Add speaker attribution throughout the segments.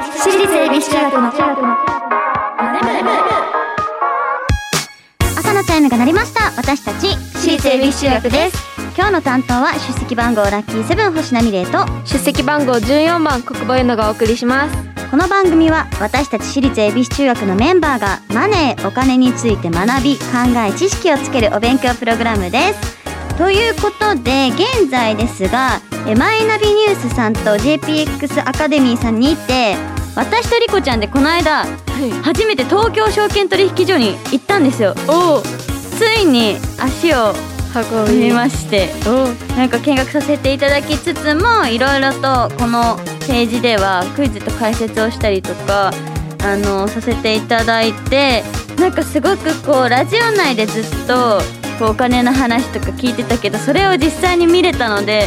Speaker 1: 私立恵比寿中学の。朝のチャイムが鳴りました。私たち私立恵比寿中学です。今日の担当は出席番号ラッキーセブン星名美玲と。
Speaker 2: 出席番号14番国母ゆのがお送りします。
Speaker 1: この番組は私たち私立恵比寿中学のメンバーがマネーお金について学び考え知識をつけるお勉強プログラムです。ということで現在ですがえマイナビニュースさんと JPX アカデミーさんにて私とリコちゃんでこの間初めて東京証券取引所に行ったんですよ。
Speaker 2: おお
Speaker 1: ついに足を
Speaker 2: 運
Speaker 1: 見まして
Speaker 2: お
Speaker 1: なんか見学させていただきつつもいろいろとこのページではクイズと解説をしたりとかあのさせていただいてなんかすごくこうラジオ内でずっとこうお金の話とか聞いてたけどそれを実際に見れたので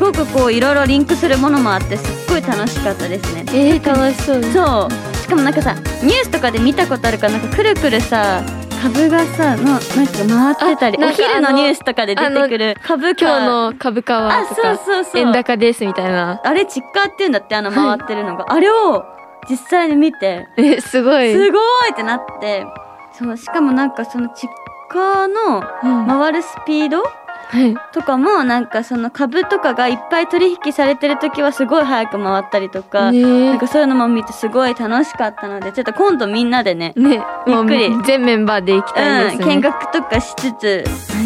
Speaker 1: すごくこういろいろリンクするものもあってすっごい楽しかったですね。
Speaker 2: えー、楽しそう。
Speaker 1: そう。しかもなんかさニュースとかで見たことあるからなんかくるくるさ株がさのなんか回ってたりお昼のニュースとかで出てくる株価。
Speaker 2: 今日の株価は
Speaker 1: あ
Speaker 2: とか
Speaker 1: そうそう。そう
Speaker 2: 円高ですみたいな。
Speaker 1: あれチッカーっていうんだってあの回ってるのが、あれを実際に見て
Speaker 2: えすごい。
Speaker 1: すごいってなって。そうしかもなんかそのチッカーの
Speaker 2: うん。
Speaker 1: 回るスピード
Speaker 2: はい。
Speaker 1: とかもなんかその株とかがいっぱい取引されてる時はすごい早く回ったりとか、
Speaker 2: ね
Speaker 1: なんかそういうのも見てすごい楽しかったのでちょっと今度みんなでね
Speaker 2: ね。
Speaker 1: びっくり
Speaker 2: 全メンバーで行きたいです
Speaker 1: うん、見
Speaker 2: ね、
Speaker 1: 学とかしつつ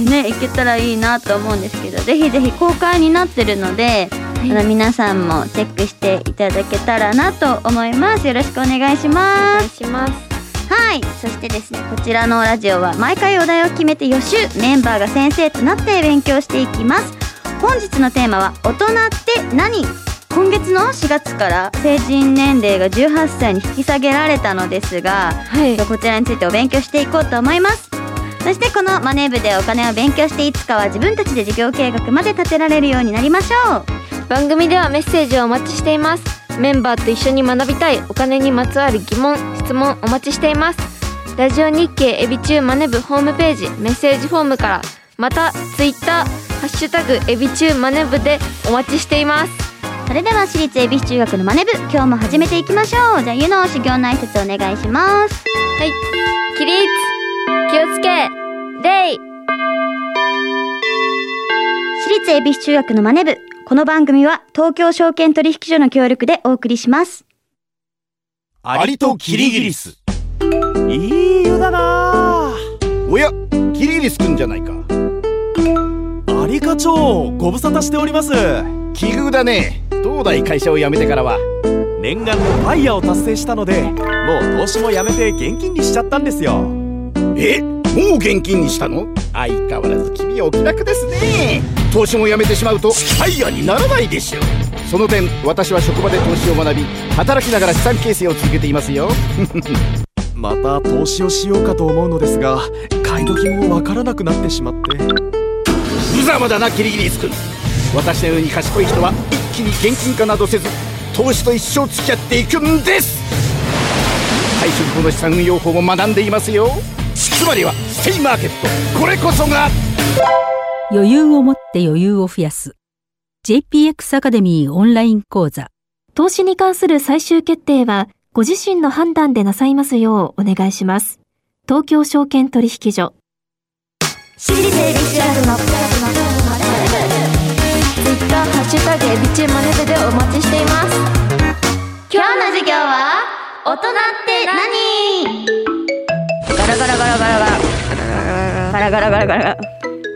Speaker 1: ね行けたらいいなと思うんですけどぜひぜひ公開になってるので、あの皆さんもチェックしていただけたらなと思います。よろしくお願いし
Speaker 2: お
Speaker 1: ます。
Speaker 2: 願いします
Speaker 1: はい。そしてですねこちらのラジオは毎回お題を決めて予習メンバーが先生となって勉強していきます。本日のテーマは大人って何？今月の4月から成人年齢が18歳に引き下げられたのですが
Speaker 2: はい。
Speaker 1: こちらについてお勉強していこうと思います。そしてこのマネー部でお金を勉強していつかは自分たちで事業計画まで立てられるようになりましょう。
Speaker 2: 番組ではメッセージをお待ちしていますメンバーと一緒に学びたいお金にまつわる疑問質問お待ちしています。ラジオ日経エビチューマネ部ホームページメッセージフォームからまたツイッターハッシュタグエビチューマネ部でお待ちしています。
Speaker 1: それでは私立恵比寿中学のマネ部今日も始めていきましょう。じゃあゆの修行の挨拶お願いします。
Speaker 2: はい。起立。気をつけ。礼
Speaker 1: 私立恵比寿中学のマネ部この番組は東京証券取引所の協力でお送りします。
Speaker 3: アリとキリギリス。いい湯だな。
Speaker 4: おやキリギリスくんじゃないか。
Speaker 3: アリ課長ご無沙汰しております。
Speaker 4: 奇遇だね。東大会社を辞めてからは。
Speaker 3: 念願のファイヤーを達成したのでもう投資もやめて現金にしちゃったんですよ。
Speaker 4: え？もう現金にしたの？相変わらず君はお気楽ですね。投資も辞めてしまうとファイヤーにならないでしょその点私は職場で投資を学び働きながら資産形成を続けていますよ。
Speaker 3: また投資をしようかと思うのですが買い時もわからなくなってしまって。
Speaker 4: 無様だなキリギリスくん私のように賢い人は一気に現金化などせず投資と一生付き合っていくんです。退職後の資産運用法も学んでいますよ。つまりはステイマーケットこれこそが。
Speaker 5: 余裕を持って余裕を増やす。JPX アカデミーオンライン講座。
Speaker 6: 投資に関する最終決定は、ご自身の判断でなさいますようお願いします。東京証券取引所。
Speaker 1: 私立恵比寿中学の。
Speaker 2: ツイッターハッシュタグエビチューマネ部でお待ちしています。
Speaker 1: 今日の授業は大人って何？ガラガラガラガラガラガラガラガラガラ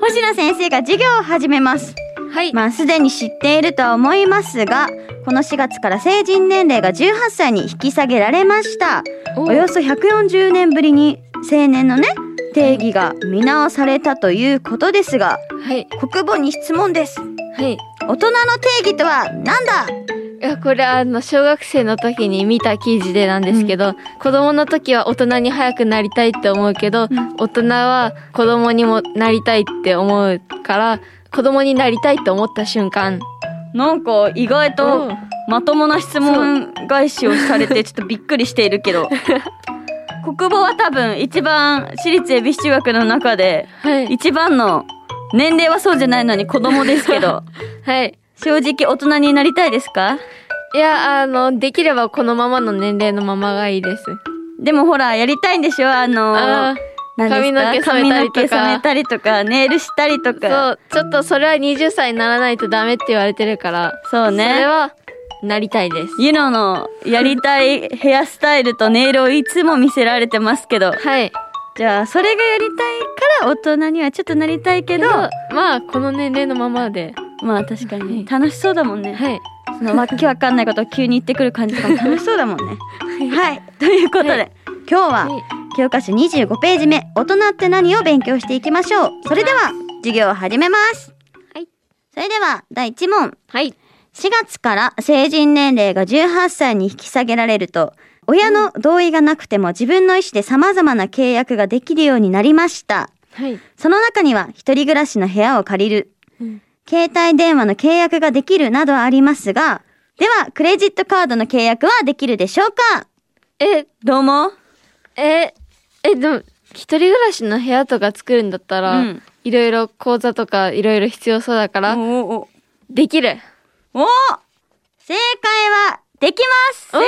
Speaker 1: 星野先生が授業を始めます。
Speaker 2: はい。
Speaker 1: まあすでに知っているとは思いますがこの4月から成人年齢が18歳に引き下げられました。お。よそ140年ぶりに青年のね定義が見直されたということですが
Speaker 2: はい。
Speaker 1: 国母に質問です。
Speaker 2: はい。
Speaker 1: 大人の定義とは何だ？
Speaker 2: いやこれあの小学生の時に見た記事でなんですけど、子供の時は大人に早くなりたいって思うけど、大人は子供にもなりたいって思うから子供になりたいって思った瞬間。
Speaker 1: なんか意外と
Speaker 2: うん。
Speaker 1: まともな質問返しをされてちょっとびっくりしているけど国母は多分一番私立恵比寿中学の中で
Speaker 2: はい。
Speaker 1: 一番の年齢はそうじゃないのに子供ですけど。
Speaker 2: はい
Speaker 1: 正直大人になりたいですか？
Speaker 2: いや、あの、できればこのままの年齢のままがいいです。
Speaker 1: でもほら、やりたいんでしょ？あの
Speaker 2: あ髪の毛染めたりとか
Speaker 1: 染めたりとか、ネイルしたりと
Speaker 2: あ、
Speaker 1: か。
Speaker 2: そう、ちょっとそれは20歳にならないとダメって言われてるから、
Speaker 1: そうね。
Speaker 2: それは、なりたいです。
Speaker 1: ユノのやりたいヘアスタイルとネイルをいつも見せられてますけど。
Speaker 2: はい。
Speaker 1: じゃあ、それがやりたいから大人にはちょっとなりたいけど、
Speaker 2: まあ、この年齢のままで。
Speaker 1: まあ確かに楽しそうだもんね。
Speaker 2: はい。
Speaker 1: そのわけわかんないことを急に言ってくる感じとかも楽しそうだもんね。はい。ということで、
Speaker 2: はい
Speaker 1: 今日は
Speaker 2: はい
Speaker 1: 教科書25ページ目、大人って何を勉強していきましょう。それでは、授業を始めます。
Speaker 2: はい。
Speaker 1: それでは、第1問。
Speaker 2: はい。
Speaker 1: 4月から成人年齢が18歳に引き下げられると、親の同意がなくても自分の意思で様々な契約ができるようになりました。
Speaker 2: はい。
Speaker 1: その中には、一人暮らしの部屋を借りる、
Speaker 2: うん
Speaker 1: 携帯電話の契約ができるなどありますが、では、クレジットカードの契約はできるでしょうか？
Speaker 2: え、
Speaker 1: どうも
Speaker 2: え、え、でも、一人暮らしの部屋とか作るんだったら、
Speaker 1: うん。
Speaker 2: いろいろ講座とかいろいろ必要そうだから、
Speaker 1: おお
Speaker 2: できる。
Speaker 1: お正解は、できます。正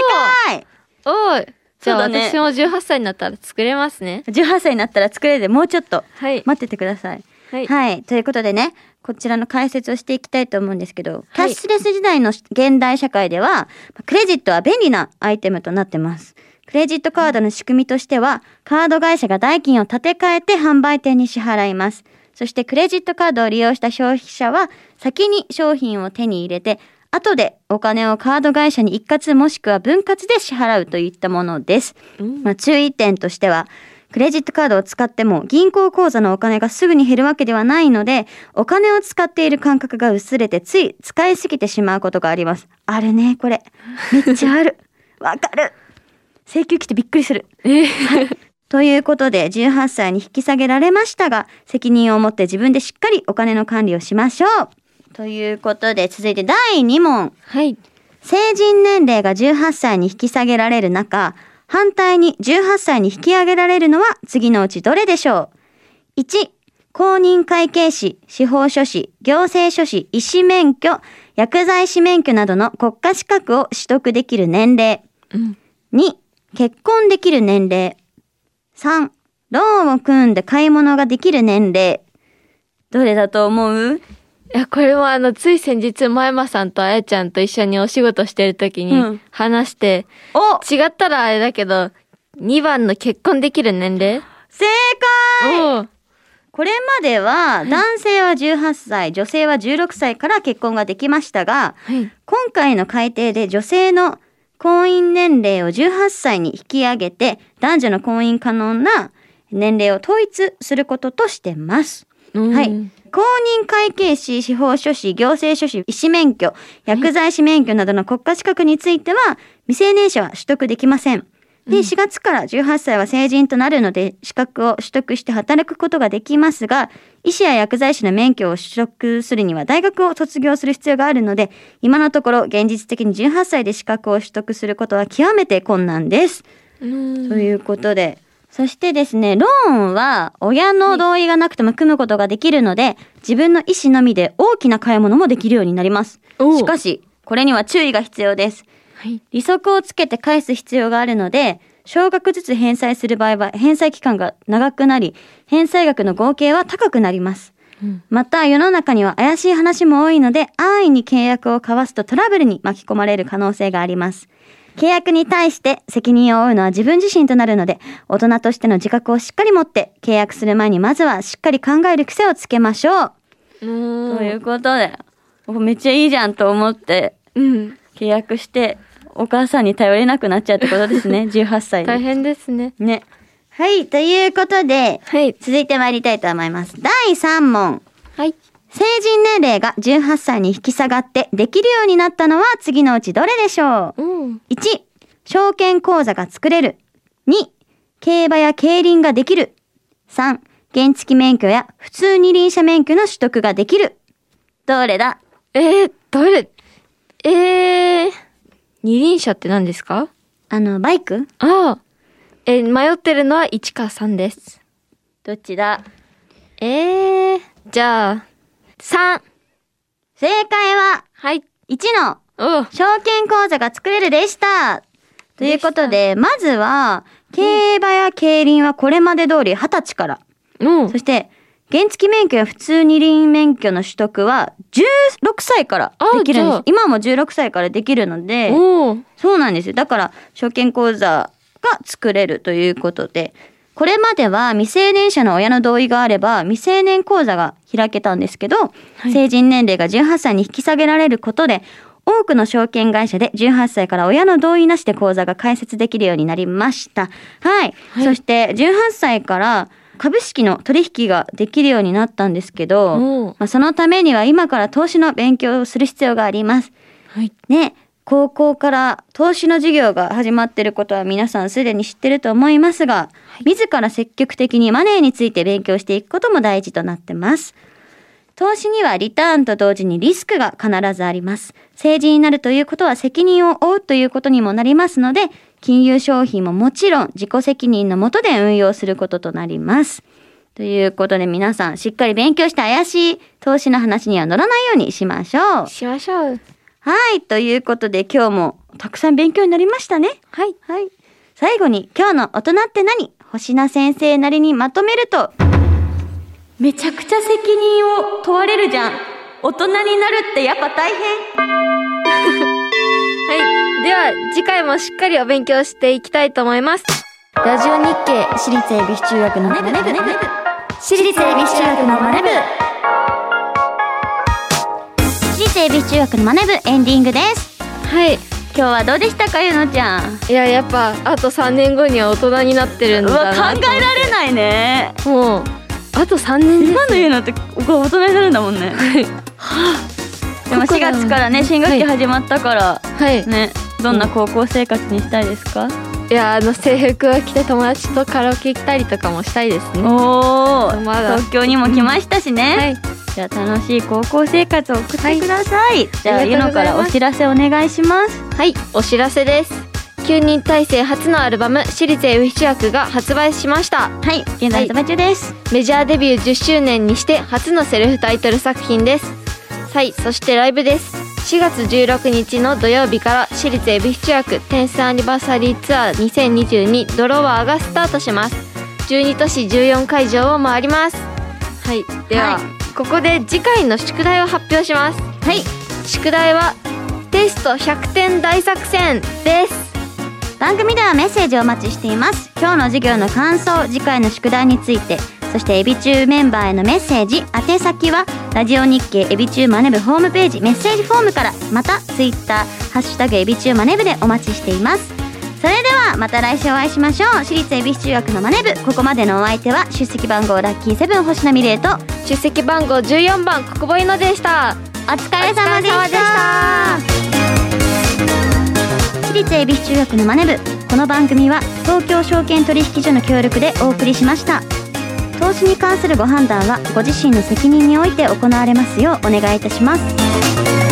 Speaker 1: 解。
Speaker 2: おーい。じゃあ、
Speaker 1: ね。
Speaker 2: 私も18歳になったら作れますね。
Speaker 1: 18歳になったら作れる。でもうちょっと。
Speaker 2: はい。
Speaker 1: 待っててください。
Speaker 2: はい。
Speaker 1: はい。ということでね、こちらの解説をしていきたいと思うんですけど、キ
Speaker 2: はい
Speaker 1: ャッシュレス時代の現代社会では、クレジットは便利なアイテムとなってます。クレジットカードの仕組みとしては、カード会社が代金を立て替えて販売店に支払います。そしてクレジットカードを利用した消費者は、先に商品を手に入れて、後でお金をカード会社に一括もしくは分割で支払うといったものです。
Speaker 2: うん
Speaker 1: まあ、注意点としては、クレジットカードを使っても銀行口座のお金がすぐに減るわけではないので、お金を使っている感覚が薄れてつい使いすぎてしまうことがあります。あるね、これ。めっちゃある。わかる。請求来てびっくりする。
Speaker 2: え
Speaker 1: ということで、18歳に引き下げられましたが、責任を持って自分でしっかりお金の管理をしましょう。ということで、続いて第2問。
Speaker 2: はい。
Speaker 1: 成人年齢が18歳に引き下げられる中、反対に18歳に引き上げられるのは次のうちどれでしょう ?1、公認会計士、司法書士、行政書士、医師免許、薬剤師免許などの国家資格を取得できる年齢。
Speaker 2: うん。
Speaker 1: 2、結婚できる年齢。3、ローンを組んで買い物ができる年齢。どれだと思う？
Speaker 2: いや、これもあの、つい先日、前山さんとあやちゃんと一緒にお仕事してる時
Speaker 1: うん。
Speaker 2: に話して、
Speaker 1: お！
Speaker 2: 違ったらあれだけど、2番の結婚できる年齢？
Speaker 1: 正解！これまでは男性は18歳、女性は16歳から結婚ができましたが、
Speaker 2: はい。
Speaker 1: 今回の改定で女性の婚姻年齢を18歳に引き上げて、男女の婚姻可能な年齢を統一することとしてます。
Speaker 2: うん
Speaker 1: はい。公認会計士、司法書士、行政書士、医師免許、薬剤師免許などの国家資格については、未成年者は取得できません。で、4月から18歳は成人となるので、資格を取得して働くことができますが、医師や薬剤師の免許を取得するには大学を卒業する必要があるので、今のところ現実的に18歳で資格を取得することは極めて困難です。
Speaker 2: うん
Speaker 1: ということで、そしてですね、ローンは親の同意がなくても組むことができるので、自分の意思のみで大きな買い物もできるようになります。しかし、これには注意が必要です。
Speaker 2: はい。
Speaker 1: 利息をつけて返す必要があるので、少額ずつ返済する場合は返済期間が長くなり、返済額の合計は高くなります。
Speaker 2: うん
Speaker 1: また世の中には怪しい話も多いので安易に契約を交わすとトラブルに巻き込まれる可能性があります。契約に対して責任を負うのは自分自身となるので大人としての自覚をしっかり持って契約する前にまずはしっかり考える癖をつけましょう。
Speaker 2: うん
Speaker 1: ということでめっちゃいいじゃんと思って
Speaker 2: うん。
Speaker 1: 契約してお母さんに頼れなくなっちゃうってことですね 18歳で。
Speaker 2: 大変ですね。
Speaker 1: ね。はい、ということで
Speaker 2: はい。
Speaker 1: 続いて参りたいと思います。第3問。
Speaker 2: はい。
Speaker 1: 成人年齢が18歳に引き下がってできるようになったのは次のうちどれでしょう？
Speaker 2: うん。
Speaker 1: ?1、証券口座が作れる。2、競馬や競輪ができる。3、原付免許や普通二輪車免許の取得ができる。どれだ？
Speaker 2: えー、どれ？えー、二輪車って何ですか？
Speaker 1: あの、バイク？
Speaker 2: ああ。えー迷ってるのは1か3です。
Speaker 1: どっちだ？
Speaker 2: えー、じゃあ、3。
Speaker 1: 正解は
Speaker 2: はい。
Speaker 1: 1の
Speaker 2: お
Speaker 1: 証券口座が作れるでした。ということで、まずは、競馬や競輪はこれまで通り20歳から。
Speaker 2: うん
Speaker 1: そして、原付免許や普通二輪免許の取得は16歳からできるんで。す今も16歳からできるので、そうなんですよ。だから、証券口座が作れるということで、これまでは未成年者の親の同意があれば未成年口座が開けたんですけど、成人年齢が18歳に引き下げられることで、多くの証券会社で18歳から親の同意なしで口座が開設できるようになりました。はい。そして18歳から株式の取引ができるようになったんですけど、まあ、そのためには今から投資の勉強をする必要があります。
Speaker 2: はい
Speaker 1: ね、高校から投資の授業が始まっていることは皆さんすでに知ってると思いますが、自ら積極的にマネーについて勉強していくことも大事となってます。投資にはリターンと同時にリスクが必ずあります。成人になるということは責任を負うということにもなりますので、金融商品ももちろん自己責任のもとで運用することとなります。ということで皆さんしっかり勉強して怪しい投資の話には乗らないようにしましょう。
Speaker 2: しましょう
Speaker 1: はい。ということで今日もたくさん勉強になりましたね。
Speaker 2: はい
Speaker 1: はい。最後に今日の大人って何？星名先生なりにまとめると、めちゃくちゃ責任を問われるじゃん。大人になるってやっぱ大変。
Speaker 2: はいでは次回もしっかりお勉強していきたいと思いますラジオ日経
Speaker 1: 私立恵比寿中学のマネブ。
Speaker 2: 私立恵比寿中学のマネ部
Speaker 1: 私立恵比寿中学のマネブエンディングです。
Speaker 2: はい
Speaker 1: 今日はどうでしたかゆのちゃん？
Speaker 2: いややっぱあと3年後には大人になってるん
Speaker 1: うわ、
Speaker 2: だな
Speaker 1: 考えられないね。
Speaker 2: もうあと3年
Speaker 1: 今の言うのって大人になるんだもんね。でも4月からね新学期始まったから、
Speaker 2: はい
Speaker 1: ねどんな高校生活にしたいですか、
Speaker 2: いやあの制服を着て友達とカラオケ行ったりとかもしたいですね。
Speaker 1: おお東京にも来ましたしね、
Speaker 2: はい。
Speaker 1: じゃあ楽しい高校生活を送ってください、じゃあゆのからお知らせお願いします。
Speaker 2: はい。お知らせです。9人体制初のアルバム「私立恵比寿中が発売しました。
Speaker 1: はい。現在発売中です、
Speaker 2: メジャーデビュー10周年にして初のセルフタイトル作品です。はい。そしてライブです4月16日の土曜日から私立恵比寿中学テンスアニバーサリーツアー2022ドロワーがスタートします。12都市14会場を回ります。はい。では、
Speaker 1: はい。
Speaker 2: ここで次回の宿題を発表します。
Speaker 1: はい。
Speaker 2: 宿題はテスト100点大作戦です。
Speaker 1: 番組ではメッセージをお待ちしています。今日の授業の感想次回の宿題についてそしてエビチューメンバーへのメッセージ宛先はラジオ日経エビチューマネブホームページメッセージフォームからまたツイッターハッシュタグエビチューマネブでお待ちしています。それではまた来週お会いしましょう。私立恵比寿中学のマネブ。ここまでのお相手は出席番号ラッキーセブン星名美玲と
Speaker 2: 出席番号14番国母いのでした。
Speaker 1: お疲れ様でした。
Speaker 2: お疲れ様でした。
Speaker 1: 私立恵比寿中学のマネ部この番組は東京証券取引所の協力でお送りしました投資に関するご判断はご自身の責任において行われますようお願いいたします。